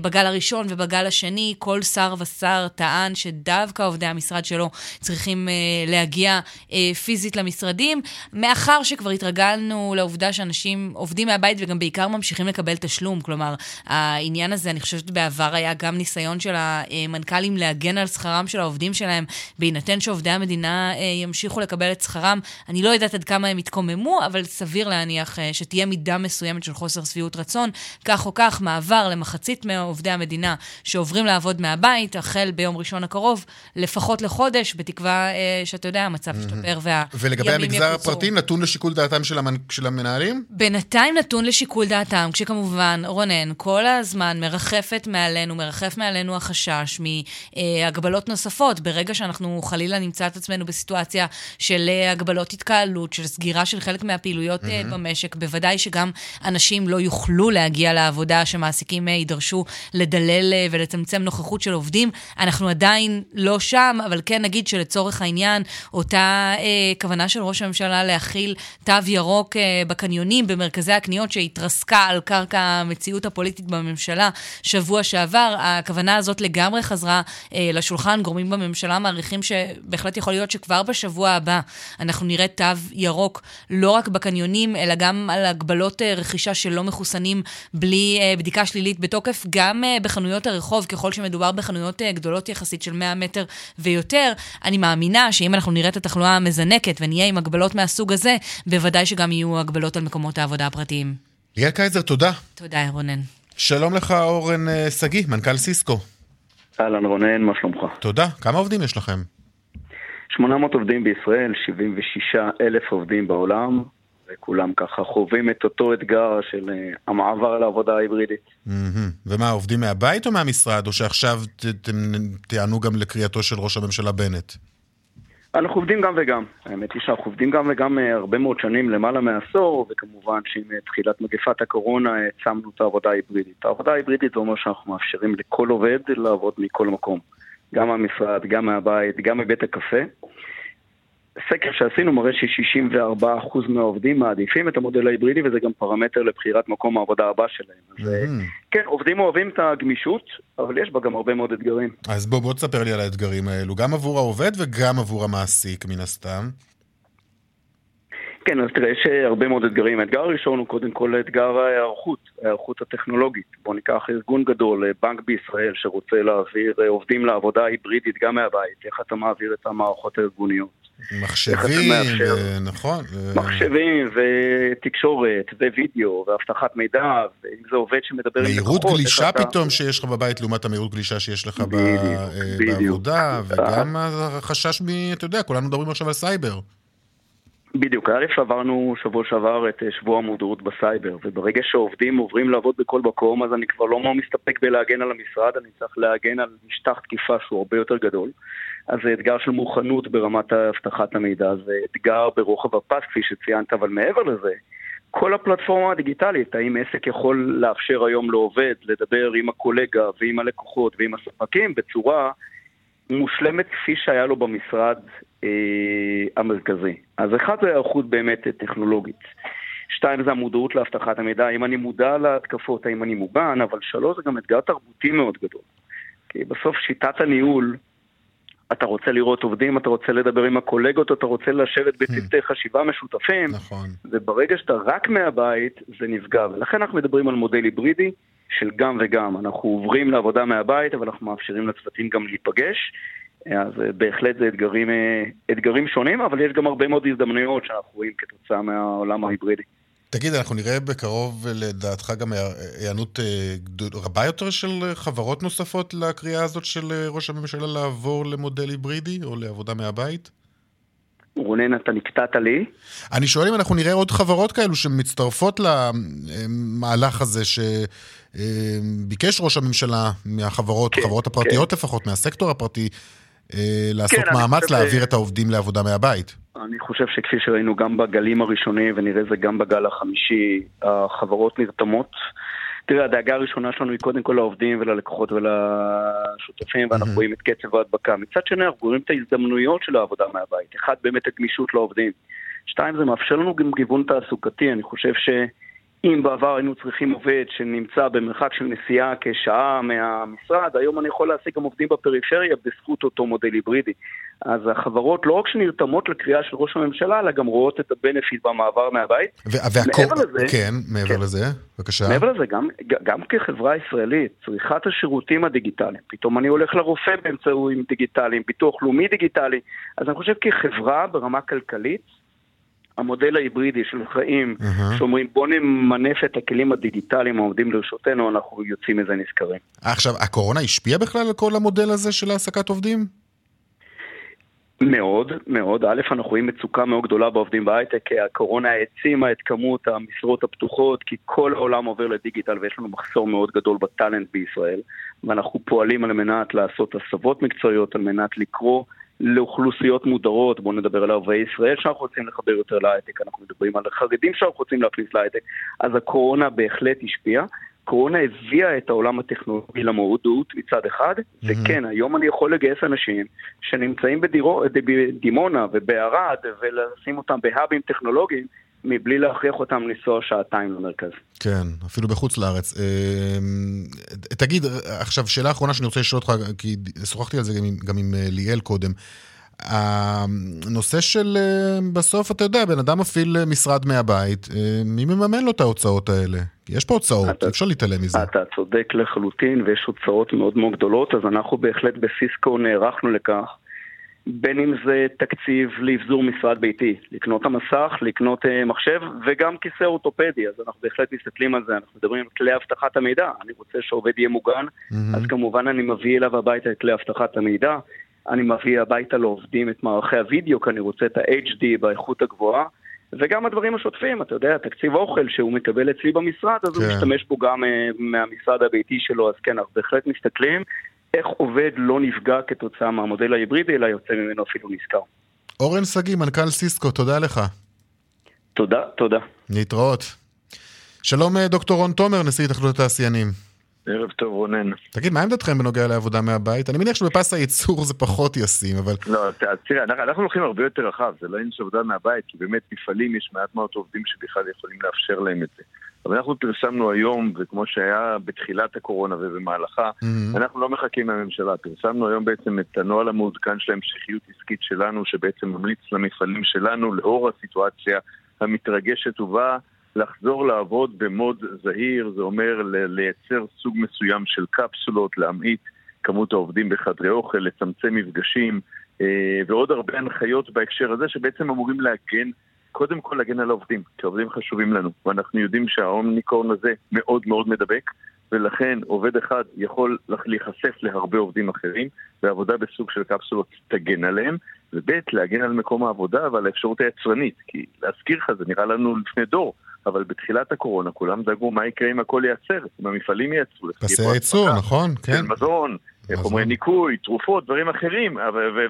בגל הראשון. ובגל השני כל שר ושר טען שדווקא עובדי המשרד שלו צריכים uh, להגיע uh, פיזית למשרדים, מאחר שכבר התרגלנו לעובדה שאנשים עובדים מהבית וגם בעיקר ממשיכים לקבל תשלום. כלומר, העניין הזה, אני חושבת בעבר היה גם ניסיון של המנכ"לים להגן על שכרם של העובדים שלהם, בהינתן שעובדי המדינה uh, ימשיכו לקבל את שכרם. אני לא יודעת עד כמה הם יתקוממו, אבל סביר להניח uh, שתהיה מידה מסוימת של חוסר שביעות רצון. כך או כך, מעבר למחצית מעובדי המדינה שעוברים לעבוד מהבית, החל ביום ראשון הקרוב, לפחות לחודש, בתקווה אה, שאתה יודע, המצב ישתפר והימים יקוצרו. ולגבי המגזר הפרטי, נתון לשיקול דעתם של, המנ... של המנהלים? בינתיים נתון לשיקול דעתם, כשכמובן, רונן, כל הזמן מרחפת מעלינו, מרחף מעלינו החשש מהגבלות נוספות. ברגע שאנחנו חלילה נמצא את עצמנו בסיטואציה של אה, הגבלות התקהלות, של סגירה של חלק מהפעילויות mm-hmm. במשק, בוודאי שגם אנשים לא יוכלו להגיע לעבודה, שמעסיקים יידרשו לדלל ולצמצם נוכחות של עובדים. אנחנו עדיין לא שם, אבל כן נגיד שלצורך העניין, אותה אה, כוונה של ראש הממשלה להכיל תו ירוק אה, בקניונים, במרכזי הקניות, שהתרסקה על קרקע המציאות הפוליטית בממשלה שבוע שעבר, הכוונה הזאת לגמרי חזרה אה, לשולחן. גורמים בממשלה מעריכים שבהחלט יכול להיות שכבר בשבוע הבא אנחנו נראה תו ירוק לא רק בקניונים, אלא גם על הגבלות אה, רכישה של לא מחוסנים בלי אה, בדיקה שלילית בתוקף, גם אה, בחנויות הרחוב, ככל שמדובר בחנויות אה, גדולות יחסית של 100 מטר ויותר, אני מאמינה שאם אנחנו נראה את התחלואה המזנקת ונהיה עם הגבלות מהסוג הזה, בוודאי שגם יהיו הגבלות על מקומות העבודה הפרטיים. ליאל קייזר, תודה. תודה, רונן. שלום לך, אורן אה, שגיא, מנכ"ל סיסקו. אהלן רונן, מה שלומך? תודה. כמה עובדים יש לכם? 800 עובדים בישראל, 76 אלף עובדים בעולם. וכולם ככה חווים את אותו אתגר של אה, המעבר לעבודה ההיברידית. ומה, עובדים מהבית או מהמשרד, או שעכשיו תענו גם לקריאתו של ראש הממשלה בנט? אנחנו עובדים גם וגם. האמת היא שאנחנו עובדים גם וגם אה, הרבה מאוד שנים, למעלה מעשור, וכמובן שעם אה, תחילת מגפת הקורונה העצמנו את העבודה ההיברידית. העבודה ההיברידית זה אומר שאנחנו מאפשרים לכל עובד לעבוד מכל מקום. גם מהמשרד, גם מהבית, גם מבית הקפה. סקר שעשינו מראה ש-64% מהעובדים מעדיפים את המודל ההיברידי וזה גם פרמטר לבחירת מקום העבודה הבא שלהם. אז mm-hmm. כן, עובדים אוהבים את הגמישות, אבל יש בה גם הרבה מאוד אתגרים. אז בוא, בוא תספר לי על האתגרים האלו, גם עבור העובד וגם עבור המעסיק מן הסתם. כן, אז תראה, יש הרבה מאוד אתגרים. האתגר הראשון הוא קודם כל אתגר ההיערכות, ההיערכות הטכנולוגית. בוא ניקח ארגון גדול, בנק בישראל, שרוצה להעביר עובדים לעבודה היברידית גם מהבית. איך אתה מעביר את המערכות הארגוניות? מחשבים, נכון. מחשבים ותקשורת ווידאו ואבטחת מידע, ואם זה עובד שמדבר עם לקוחות. מהירות גלישה פתאום שיש לך בבית לעומת המהירות גלישה שיש לך בעבודה, וגם החשש מ... אתה יודע, כולנו מדברים עכשיו על סייבר. בדיוק, א' עברנו שבוע שעבר את אה, שבוע המודעות בסייבר, וברגע שעובדים עוברים לעבוד בכל מקום, אז אני כבר לא מסתפק בלהגן על המשרד, אני צריך להגן על משטח תקיפה שהוא הרבה יותר גדול. אז זה אתגר של מוכנות ברמת אבטחת המידע, זה אתגר ברוחב הפס, כפי שציינת, אבל מעבר לזה, כל הפלטפורמה הדיגיטלית, האם עסק יכול לאפשר היום לעובד לדבר עם הקולגה ועם הלקוחות ועם הספקים בצורה מושלמת כפי שהיה לו במשרד אה, המרכזי. אז אחד זה היערכות באמת טכנולוגית. שתיים זה המודעות לאבטחת המידע, האם אני מודע להתקפות, האם אני מוגן, אבל שלוש זה גם אתגר תרבותי מאוד גדול. כי בסוף שיטת הניהול, אתה רוצה לראות עובדים, אתה רוצה לדבר עם הקולגות, אתה רוצה לשבת בצוותי חשיבה משותפים. נכון. וברגע שאתה רק מהבית, זה נפגע. ולכן אנחנו מדברים על מודל היברידי של גם וגם. אנחנו עוברים לעבודה מהבית, אבל אנחנו מאפשרים לצוותים גם להיפגש. אז אה, בהחלט זה אתגרים, אה, אתגרים שונים, אבל יש גם הרבה מאוד הזדמנויות שאנחנו רואים כתוצאה מהעולם ההיברידי. תגיד, אנחנו נראה בקרוב, לדעתך, גם היענות אה, רבה יותר של חברות נוספות לקריאה הזאת של ראש הממשלה לעבור למודל היברידי או לעבודה מהבית? רונן, אתה נקטעת לי. אני שואל אם אנחנו נראה עוד חברות כאלו שמצטרפות למהלך הזה שביקש ראש הממשלה מהחברות, כן, החברות הפרטיות כן. לפחות, מהסקטור הפרטי, אה, לעשות כן, מאמץ להעביר ש... את העובדים לעבודה מהבית. אני חושב שכפי שראינו גם בגלים הראשונים, ונראה זה גם בגל החמישי, החברות נרתמות. תראה, הדאגה הראשונה שלנו היא קודם כל לעובדים וללקוחות ולשותפים, ואנחנו רואים את קצב ההדבקה. מצד שני, אנחנו רואים את ההזדמנויות של העבודה מהבית. אחד, באמת הגמישות לעובדים. שתיים, זה מאפשר לנו גם גיוון תעסוקתי. אני חושב ש... אם בעבר היינו צריכים עובד שנמצא במרחק של נסיעה כשעה מהמשרד, היום אני יכול להשיג גם עובדים בפריפריה בזכות אותו מודל היברידי. אז החברות לא רק שנרתמות לקריאה של ראש הממשלה, אלא גם רואות את הבנפיט במעבר מהבית. והכל, מעבר לזה, כן, מעבר כן, לזה, בבקשה. מעבר לזה, גם, גם כחברה ישראלית, צריכת השירותים הדיגיטליים, פתאום אני הולך לרופא באמצעים דיגיטליים, ביטוח לאומי דיגיטלי, אז אני חושב כחברה ברמה כלכלית, המודל ההיברידי של חיים, uh-huh. שאומרים בוא נמנף את הכלים הדיגיטליים העומדים לרשותנו, אנחנו יוצאים מזה נשכרים. עכשיו, הקורונה השפיעה בכלל על כל המודל הזה של העסקת עובדים? מאוד, מאוד. א', אנחנו רואים מצוקה מאוד גדולה בעובדים בהייטק, הקורונה העצימה את כמות המשרות הפתוחות, כי כל העולם עובר לדיגיטל ויש לנו מחסור מאוד גדול בטאלנט בישראל, ואנחנו פועלים על מנת לעשות הסבות מקצועיות, על מנת לקרוא לאוכלוסיות מודרות, בואו נדבר על ערביי ישראל שאנחנו רוצים לחבר יותר להייטק, אנחנו מדברים על חרדים שאנחנו רוצים להכניס להייטק, אז הקורונה בהחלט השפיעה. קורונה הביאה את העולם הטכנולוגי למודעות מצד אחד, mm-hmm. וכן, היום אני יכול לגייס אנשים שנמצאים בדירו, בדימונה ובערד ולשים אותם בהאבים טכנולוגיים מבלי להכריח אותם לנסוע שעתיים למרכז. כן, אפילו בחוץ לארץ. אמ, תגיד, עכשיו, שאלה אחרונה שאני רוצה לשאול אותך, כי שוחחתי על זה גם עם, גם עם אה, ליאל קודם. הנושא של אה, בסוף, אתה יודע, בן אדם מפעיל אה, משרד מהבית, מי מממן לו את ההוצאות האלה? יש פה הוצאות, אי אפשר להתעלם מזה. אתה צודק לחלוטין, ויש הוצאות מאוד מאוד גדולות, אז אנחנו בהחלט בסיסקו נערכנו לכך. בין אם זה תקציב לאבזור משרד ביתי, לקנות המסך, לקנות uh, מחשב וגם כיסא אורתופדי, אז אנחנו בהחלט מסתכלים על זה, אנחנו מדברים על כלי אבטחת המידע, אני רוצה שהעובד יהיה מוגן, mm-hmm. אז כמובן אני מביא אליו הביתה את כלי אבטחת המידע, אני מביא הביתה לעובדים את מערכי הוידאו, כי אני רוצה את ה-HD באיכות הגבוהה, וגם הדברים השוטפים, אתה יודע, תקציב אוכל שהוא מקבל אצלי במשרד, אז כן. הוא משתמש בו גם uh, מהמשרד הביתי שלו, אז כן, אנחנו בהחלט מסתכלים. איך עובד לא נפגע כתוצאה מהמודל ההיברידי, אלא יוצא ממנו אפילו נשכר. אורן שגיא, מנכ"ל סיסקו, תודה לך. תודה, תודה. להתראות. שלום אה, דוקטור רון תומר, נשיא התאחדות התעשיינים. ערב טוב רונן. תגיד, מה עמדתכם בנוגע לעבודה מהבית? אני מניח שבפס הייצור זה פחות ישים, אבל... לא, תראה, אנחנו, אנחנו הולכים הרבה יותר רחב, זה לא עניין של עבודה מהבית, כי באמת מפעלים יש מעט מאוד עובדים שבכלל יכולים לאפשר להם את זה. אבל אנחנו פרסמנו היום, וכמו שהיה בתחילת הקורונה ובמהלכה, mm-hmm. אנחנו לא מחכים מהממשלה. פרסמנו היום בעצם את הנוהל המעודכן של ההמשכיות עסקית שלנו, שבעצם ממליץ למפעלים שלנו, לאור הסיטואציה המתרגשת ובאה, לחזור לעבוד במוד זהיר, זה אומר לייצר סוג מסוים של קפסולות, להמעיט כמות העובדים בחדרי אוכל, לצמצם מפגשים, אה, ועוד הרבה הנחיות בהקשר הזה, שבעצם אמורים להגן קודם כל להגן על העובדים, כי העובדים חשובים לנו, ואנחנו יודעים שהאומניקורן הזה מאוד מאוד מדבק, ולכן עובד אחד יכול להיחשף להרבה עובדים אחרים, ועבודה בסוג של קפסולות תגן עליהם, וב' להגן על מקום העבודה ועל האפשרות היצרנית, כי להזכיר לך זה נראה לנו לפני דור, אבל בתחילת הקורונה כולם דאגו מה יקרה אם הכל ייעצר, אם המפעלים ייעצרו. פסי הייצור, נכון, כן. מזון, חומרי ניקוי, תרופות, דברים אחרים,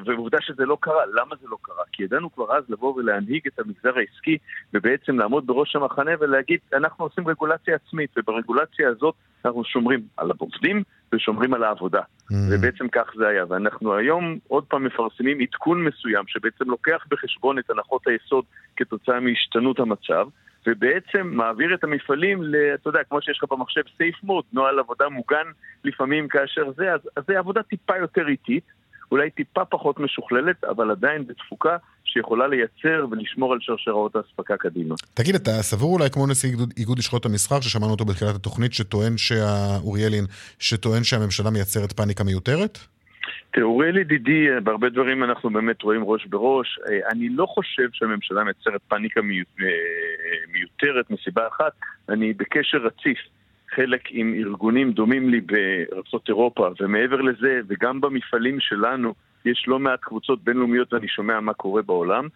ועובדה שזה לא קרה. למה זה לא קרה? כי ידענו כבר אז לבוא ולהנהיג את המגזר העסקי, ובעצם לעמוד בראש המחנה ולהגיד, אנחנו עושים רגולציה עצמית, וברגולציה הזאת אנחנו שומרים על העובדים ושומרים על העבודה. Mm. ובעצם כך זה היה. ואנחנו היום עוד פעם מפרסמים עדכון מסוים, שבעצם לוקח בחשבון את הנחות היסוד כתוצאה מהשתנות המצב. ובעצם מעביר את המפעלים, אתה יודע, כמו שיש לך במחשב safe mode, נוהל עבודה מוגן לפעמים כאשר זה, אז, אז זה עבודה טיפה יותר איטית, אולי טיפה פחות משוכללת, אבל עדיין בתפוקה שיכולה לייצר ולשמור על שרשראות האספקה קדימה. תגיד, אתה סבור אולי כמו נשיא איגוד, איגוד לשכות המסחר, ששמענו אותו בתחילת התוכנית, שטוען, שה... אוריאלין, שטוען שהממשלה מייצרת פאניקה מיותרת? תראה, אוריאל ידידי, בהרבה דברים אנחנו באמת רואים ראש בראש. אני לא חושב שהממשלה מייצרת פאניקה מיותרת מסיבה אחת, אני בקשר רציף. חלק עם ארגונים דומים לי בארצות אירופה, ומעבר לזה, וגם במפעלים שלנו, יש לא מעט קבוצות בינלאומיות ואני שומע מה קורה בעולם,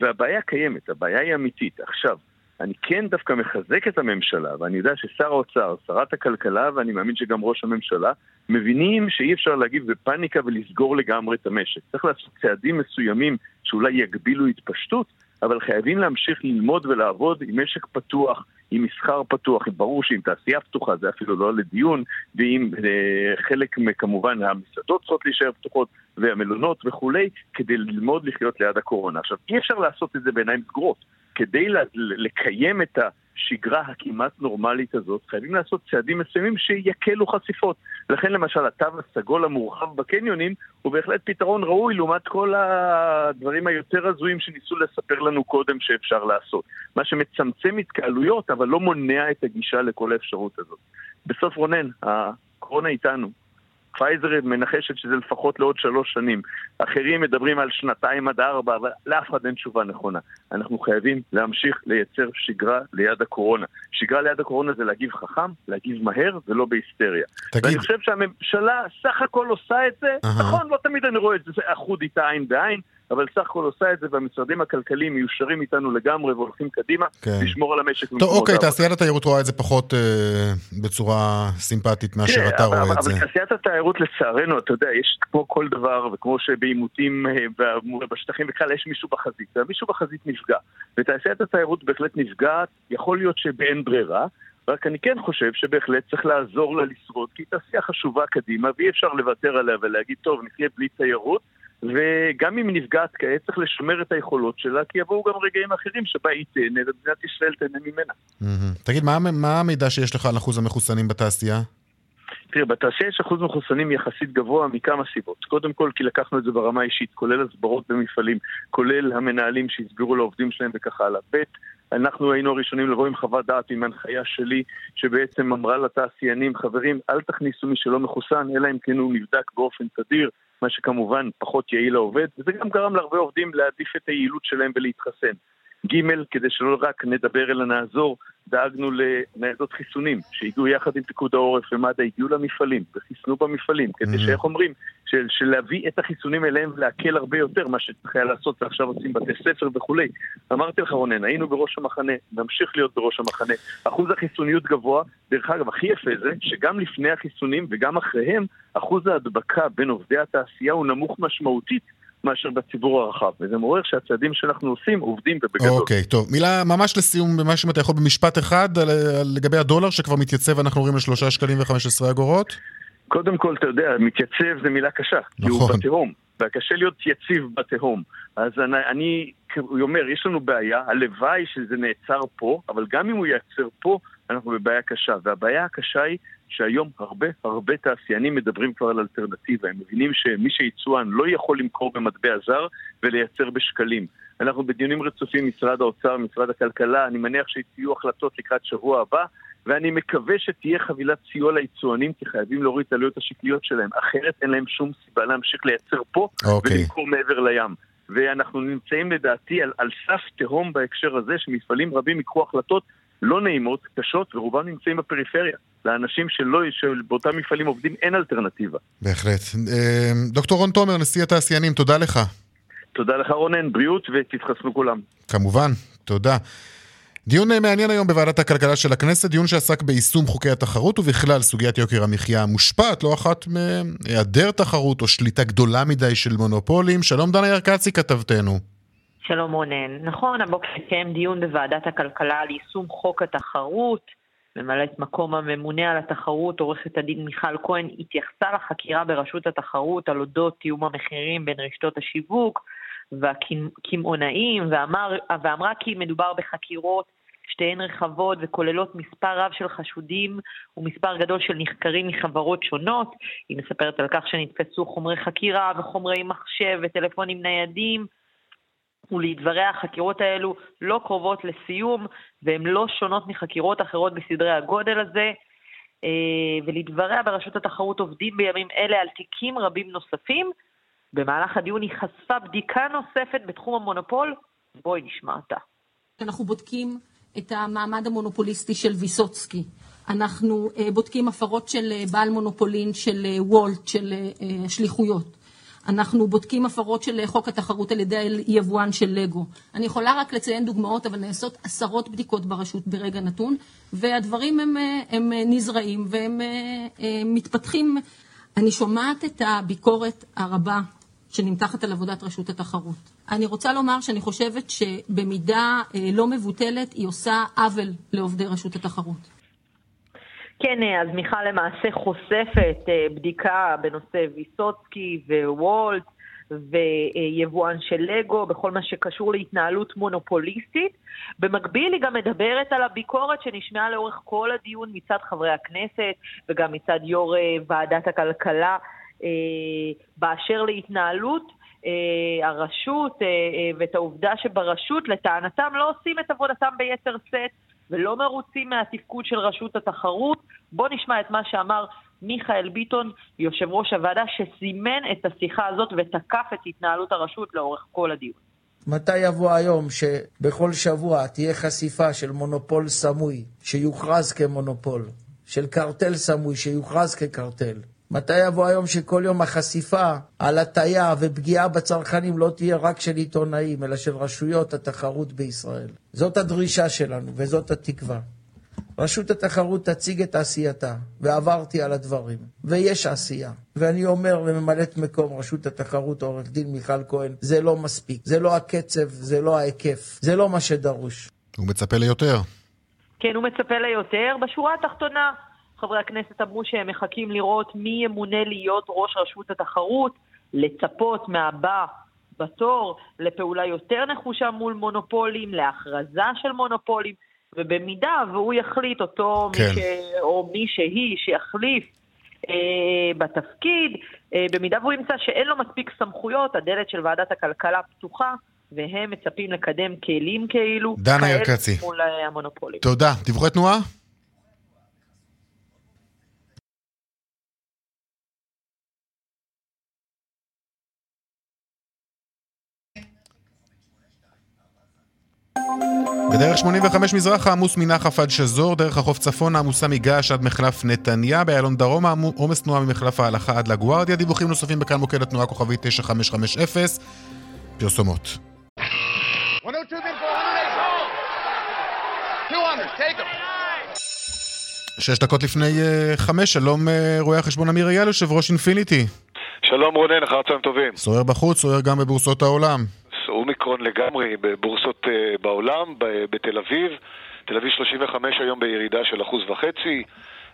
והבעיה קיימת, הבעיה היא אמיתית. עכשיו, אני כן דווקא מחזק את הממשלה, ואני יודע ששר האוצר, שרת הכלכלה, ואני מאמין שגם ראש הממשלה, מבינים שאי אפשר להגיב בפאניקה ולסגור לגמרי את המשק. צריך לעשות צעדים מסוימים שאולי יגבילו התפשטות, אבל חייבים להמשיך ללמוד ולעבוד עם משק פתוח, עם מסחר פתוח, ברור שעם תעשייה פתוחה זה אפילו לא לדיון, ועם אה, חלק כמובן המסעדות צריכות להישאר פתוחות, והמלונות וכולי, כדי ללמוד לחיות ליד הקורונה. עכשיו, אי אפשר לעשות את זה בעיניים סגורות. כדי לקיים את השגרה הכמעט נורמלית הזאת, חייבים לעשות צעדים מסוימים שיקלו חשיפות. לכן למשל התו הסגול המורחב בקניונים הוא בהחלט פתרון ראוי לעומת כל הדברים היותר הזויים שניסו לספר לנו קודם שאפשר לעשות. מה שמצמצם התקהלויות אבל לא מונע את הגישה לכל האפשרות הזאת. בסוף רונן, הקורונה איתנו. פייזר מנחשת שזה לפחות לעוד שלוש שנים. אחרים מדברים על שנתיים עד ארבע, אבל לאף אחד אין תשובה נכונה. אנחנו חייבים להמשיך לייצר שגרה ליד הקורונה. שגרה ליד הקורונה זה להגיב חכם, להגיב מהר ולא בהיסטריה. תגיד... ואני חושב שהממשלה סך הכל עושה את זה, uh-huh. נכון, לא תמיד אני רואה את זה אחוד איתה עין בעין, אבל סך הכל עושה את זה, והמשרדים הכלכליים מיושרים איתנו לגמרי והולכים קדימה, כן. לשמור על המשק. טוב, אוקיי, תעשיית התיירות רואה את זה פחות אה, בצורה סימפטית מאשר אתה רואה אבל, את זה. אבל תעשיית התיירות לצערנו, אתה יודע, יש כמו כל דבר, וכמו שבעימותים אה, בשטחים בכלל יש מישהו בחזית, ומישהו בחזית נפגע. ותעשיית התיירות בהחלט נפגעת, יכול להיות שבאין ברירה. רק אני כן חושב שבהחלט צריך לעזור לה לשרוד, כי היא תעשייה חשובה קדימה, ואי אפשר לוותר עליה ולהגיד, טוב, נחיה בלי תיירות, וגם אם היא נפגעת כעת, צריך לשמר את היכולות שלה, כי יבואו גם רגעים אחרים שבה היא תהנה, ומדינת ישראל תהנה ממנה. תגיד, מה המידע שיש לך על אחוז המחוסנים בתעשייה? תראה, בתעשייה יש אחוז מחוסנים יחסית גבוה מכמה סיבות. קודם כל, כי לקחנו את זה ברמה אישית, כולל הסברות במפעלים, כולל המנהלים שהסבירו לעובדים שלהם וכך הלאה. ב', אנחנו היינו הראשונים לבוא עם חוות דעת, עם הנחיה שלי, שבעצם אמרה לתעשיינים, חברים, אל תכניסו מי שלא מחוסן, אלא אם כן הוא נבדק באופן תדיר, מה שכמובן פחות יעיל לעובד, וזה גם גרם להרבה עובדים להעדיף את היעילות שלהם ולהתחסן. ג', כדי שלא רק נדבר אלא נעזור, דאגנו לניידות חיסונים, שהגיעו יחד עם פיקוד העורף ומד"א, הגיעו למפעלים וחיסנו במפעלים, כדי. שאיך אומרים, של, של להביא את החיסונים אליהם ולהקל הרבה יותר, מה שצריך היה לעשות ועכשיו עושים בתי ספר וכולי. אמרתי לך רונן, היינו בראש המחנה, נמשיך להיות בראש המחנה. אחוז החיסוניות גבוה, דרך אגב, הכי יפה זה שגם לפני החיסונים וגם אחריהם, אחוז ההדבקה בין עובדי התעשייה הוא נמוך משמעותית. מאשר בציבור הרחב, וזה מעורר שהצעדים שאנחנו עושים עובדים ובגדול. אוקיי, טוב. מילה ממש לסיום, ממש אם אתה יכול במשפט אחד, לגבי הדולר שכבר מתייצב, אנחנו רואים לשלושה שקלים וחמש עשרה אגורות. קודם כל, אתה יודע, מתייצב זה מילה קשה, נכון. כי הוא נכון. בתהום, וקשה להיות יציב בתהום. אז אני, אני הוא אומר, יש לנו בעיה, הלוואי שזה נעצר פה, אבל גם אם הוא ייעצר פה, אנחנו בבעיה קשה. והבעיה הקשה היא שהיום הרבה הרבה תעשיינים מדברים כבר על אלטרנטיבה. הם מבינים שמי שיצואן לא יכול למכור במטבע זר ולייצר בשקלים. אנחנו בדיונים רצופים עם משרד האוצר, משרד הכלכלה, אני מניח שיהיו החלטות לקראת שבוע הבא, ואני מקווה שתהיה חבילת סיוע ליצואנים, כי חייבים להוריד את העלויות השקליות שלהם, אחרת אין להם שום סיבה להמשיך לייצר פה okay. אוקיי. ולמכור מעבר לים. ואנחנו נמצאים לדעתי על, על סף תהום בהקשר הזה, שמפעלים רבים ייקחו החלטות לא נעימות, קשות, ורובם נמצאים בפריפריה. לאנשים שלא, שבאותם מפעלים עובדים אין אלטרנטיבה. בהחלט. אה, דוקטור רון תומר, נשיא התעשיינים, תודה לך. תודה לך רונן, בריאות ותתחסנו כולם. כמובן, תודה. דיון מעניין היום בוועדת הכלכלה של הכנסת, דיון שעסק ביישום חוקי התחרות ובכלל סוגיית יוקר המחיה מושפעת לא אחת מהיעדר תחרות או שליטה גדולה מדי של מונופולים. שלום דנה ירקצי כתבתנו. שלום רונן. נכון, הבוקר התקיים דיון בוועדת הכלכלה על יישום חוק התחרות. ממלאת מקום הממונה על התחרות, עורכת הדין מיכל כהן, התייחסה לחקירה ברשות התחרות על אודות תיאום המחירים בין רשתות השיווק והקמעונאים, ואמר, ואמרה כי מדובר בחקירות שתיהן רחבות וכוללות מספר רב של חשודים ומספר גדול של נחקרים מחברות שונות. היא מספרת על כך שנתפסו חומרי חקירה וחומרי מחשב וטלפונים ניידים. ולדבריה החקירות האלו לא קרובות לסיום והן לא שונות מחקירות אחרות בסדרי הגודל הזה. אה, ולדבריה ברשות התחרות עובדים בימים אלה על תיקים רבים נוספים. במהלך הדיון היא חשפה בדיקה נוספת בתחום המונופול. בואי נשמע אותה. אנחנו בודקים את המעמד המונופוליסטי של ויסוצקי. אנחנו uh, בודקים הפרות של uh, בעל מונופולין, של uh, וולט, של שליחויות. אנחנו בודקים הפרות של חוק התחרות על ידי יבואן של לגו. אני יכולה רק לציין דוגמאות, אבל נעשות עשרות בדיקות ברשות ברגע נתון, והדברים הם, הם נזרעים והם מתפתחים. אני שומעת את הביקורת הרבה שנמתחת על עבודת רשות התחרות. אני רוצה לומר שאני חושבת שבמידה לא מבוטלת היא עושה עוול לעובדי רשות התחרות. כן, אז מיכל למעשה חושפת אה, בדיקה בנושא ויסוצקי ווולט ויבואן של לגו בכל מה שקשור להתנהלות מונופוליסטית. במקביל היא גם מדברת על הביקורת שנשמעה לאורך כל הדיון מצד חברי הכנסת וגם מצד יו"ר אה, ועדת הכלכלה אה, באשר להתנהלות הרשות ואת העובדה שברשות לטענתם לא עושים את עבודתם ביתר שאת ולא מרוצים מהתפקוד של רשות התחרות. בואו נשמע את מה שאמר מיכאל ביטון, יושב ראש הוועדה, שסימן את השיחה הזאת ותקף את התנהלות הרשות לאורך כל הדיון. מתי יבוא היום שבכל שבוע תהיה חשיפה של מונופול סמוי שיוכרז כמונופול, של קרטל סמוי שיוכרז כקרטל, מתי יבוא היום שכל יום החשיפה על הטיה ופגיעה בצרכנים לא תהיה רק של עיתונאים, אלא של רשויות התחרות בישראל? זאת הדרישה שלנו וזאת התקווה. רשות התחרות תציג את עשייתה, ועברתי על הדברים, ויש עשייה. ואני אומר לממלאת מקום רשות התחרות, עורך דין מיכל כהן, זה לא מספיק, זה לא הקצב, זה לא ההיקף, זה לא מה שדרוש. הוא מצפה ליותר. כן, הוא מצפה ליותר. בשורה התחתונה, חברי הכנסת אמרו שהם מחכים לראות מי ימונה להיות ראש רשות התחרות, לצפות מהבא בתור לפעולה יותר נחושה מול מונופולים, להכרזה של מונופולים, ובמידה והוא יחליט אותו כן. מי ש... או מי שהיא שיחליף אה, בתפקיד, אה, במידה והוא ימצא שאין לו מספיק סמכויות, הדלת של ועדת הכלכלה פתוחה. והם מצפים לקדם כלים כאילו, דנה ירקצי. מול אה, המונופולים. תודה. דיווחי תנועה? בדרך 85 מזרחה עמוס מנחף עד שזור, דרך החוף צפון עמוסה מגעש עד מחלף נתניה, באיילון דרום עומס תנועה ממחלף ההלכה עד לגוארדיה, דיווחים נוספים בכאן מוקד התנועה כוכבי 9550, פרסומות. שש דקות לפני uh, חמש, שלום uh, רואה החשבון אמיר אייל, יושב ראש אינפיניטי. שלום רונן, אחר צהריים טובים. סוער בחוץ, סוער גם בבורסות העולם. אומיקרון לגמרי בבורסות אה, בעולם, בתל אביב. תל אביב 35 היום בירידה של אחוז וחצי.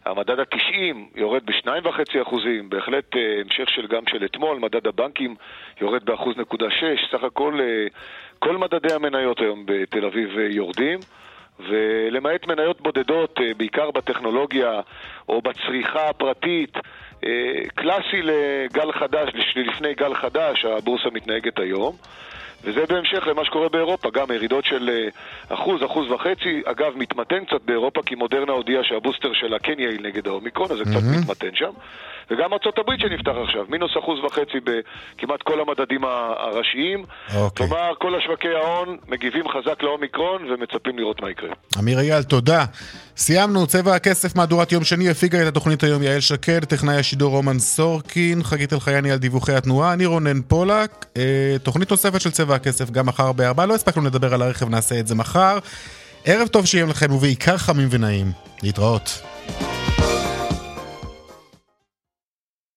המדד ה-90 יורד ב-2.5 אחוזים, בהחלט אה, המשך של גם של אתמול, מדד הבנקים יורד באחוז נקודה 6, סך הכל אה, כל מדדי המניות היום בתל אביב יורדים. ולמעט מניות בודדות, בעיקר בטכנולוגיה או בצריכה הפרטית, קלאסי לגל חדש, לפני גל חדש, הבורסה מתנהגת היום. וזה בהמשך למה שקורה באירופה, גם ירידות של אה, אחוז, אחוז וחצי. אגב, מתמתן קצת באירופה, כי מודרנה הודיעה שהבוסטר שלה כן יעיל נגד האומיקרון, אז זה קצת mm-hmm. מתמתן שם. וגם הברית שנפתח עכשיו, מינוס אחוז וחצי בכמעט כל המדדים הראשיים. Okay. אוקיי. כלומר, כל השווקי ההון מגיבים חזק לאומיקרון ומצפים לראות מה יקרה. אמיר אייל, תודה. סיימנו, צבע הכסף, מהדורת יום שני, הפיגה את התוכנית היום יעל שקד, טכנאי השידור רומן סורקין, חגית אלחייני על דיווחי התנועה, אני רונן פולק. אה, תוכנית נוספת של צבע הכסף גם מחר בארבע, לא הספקנו לדבר על הרכב, נעשה את זה מחר. ערב טוב שיהיה לכם, ובעיקר חמים ונעים. להתראות.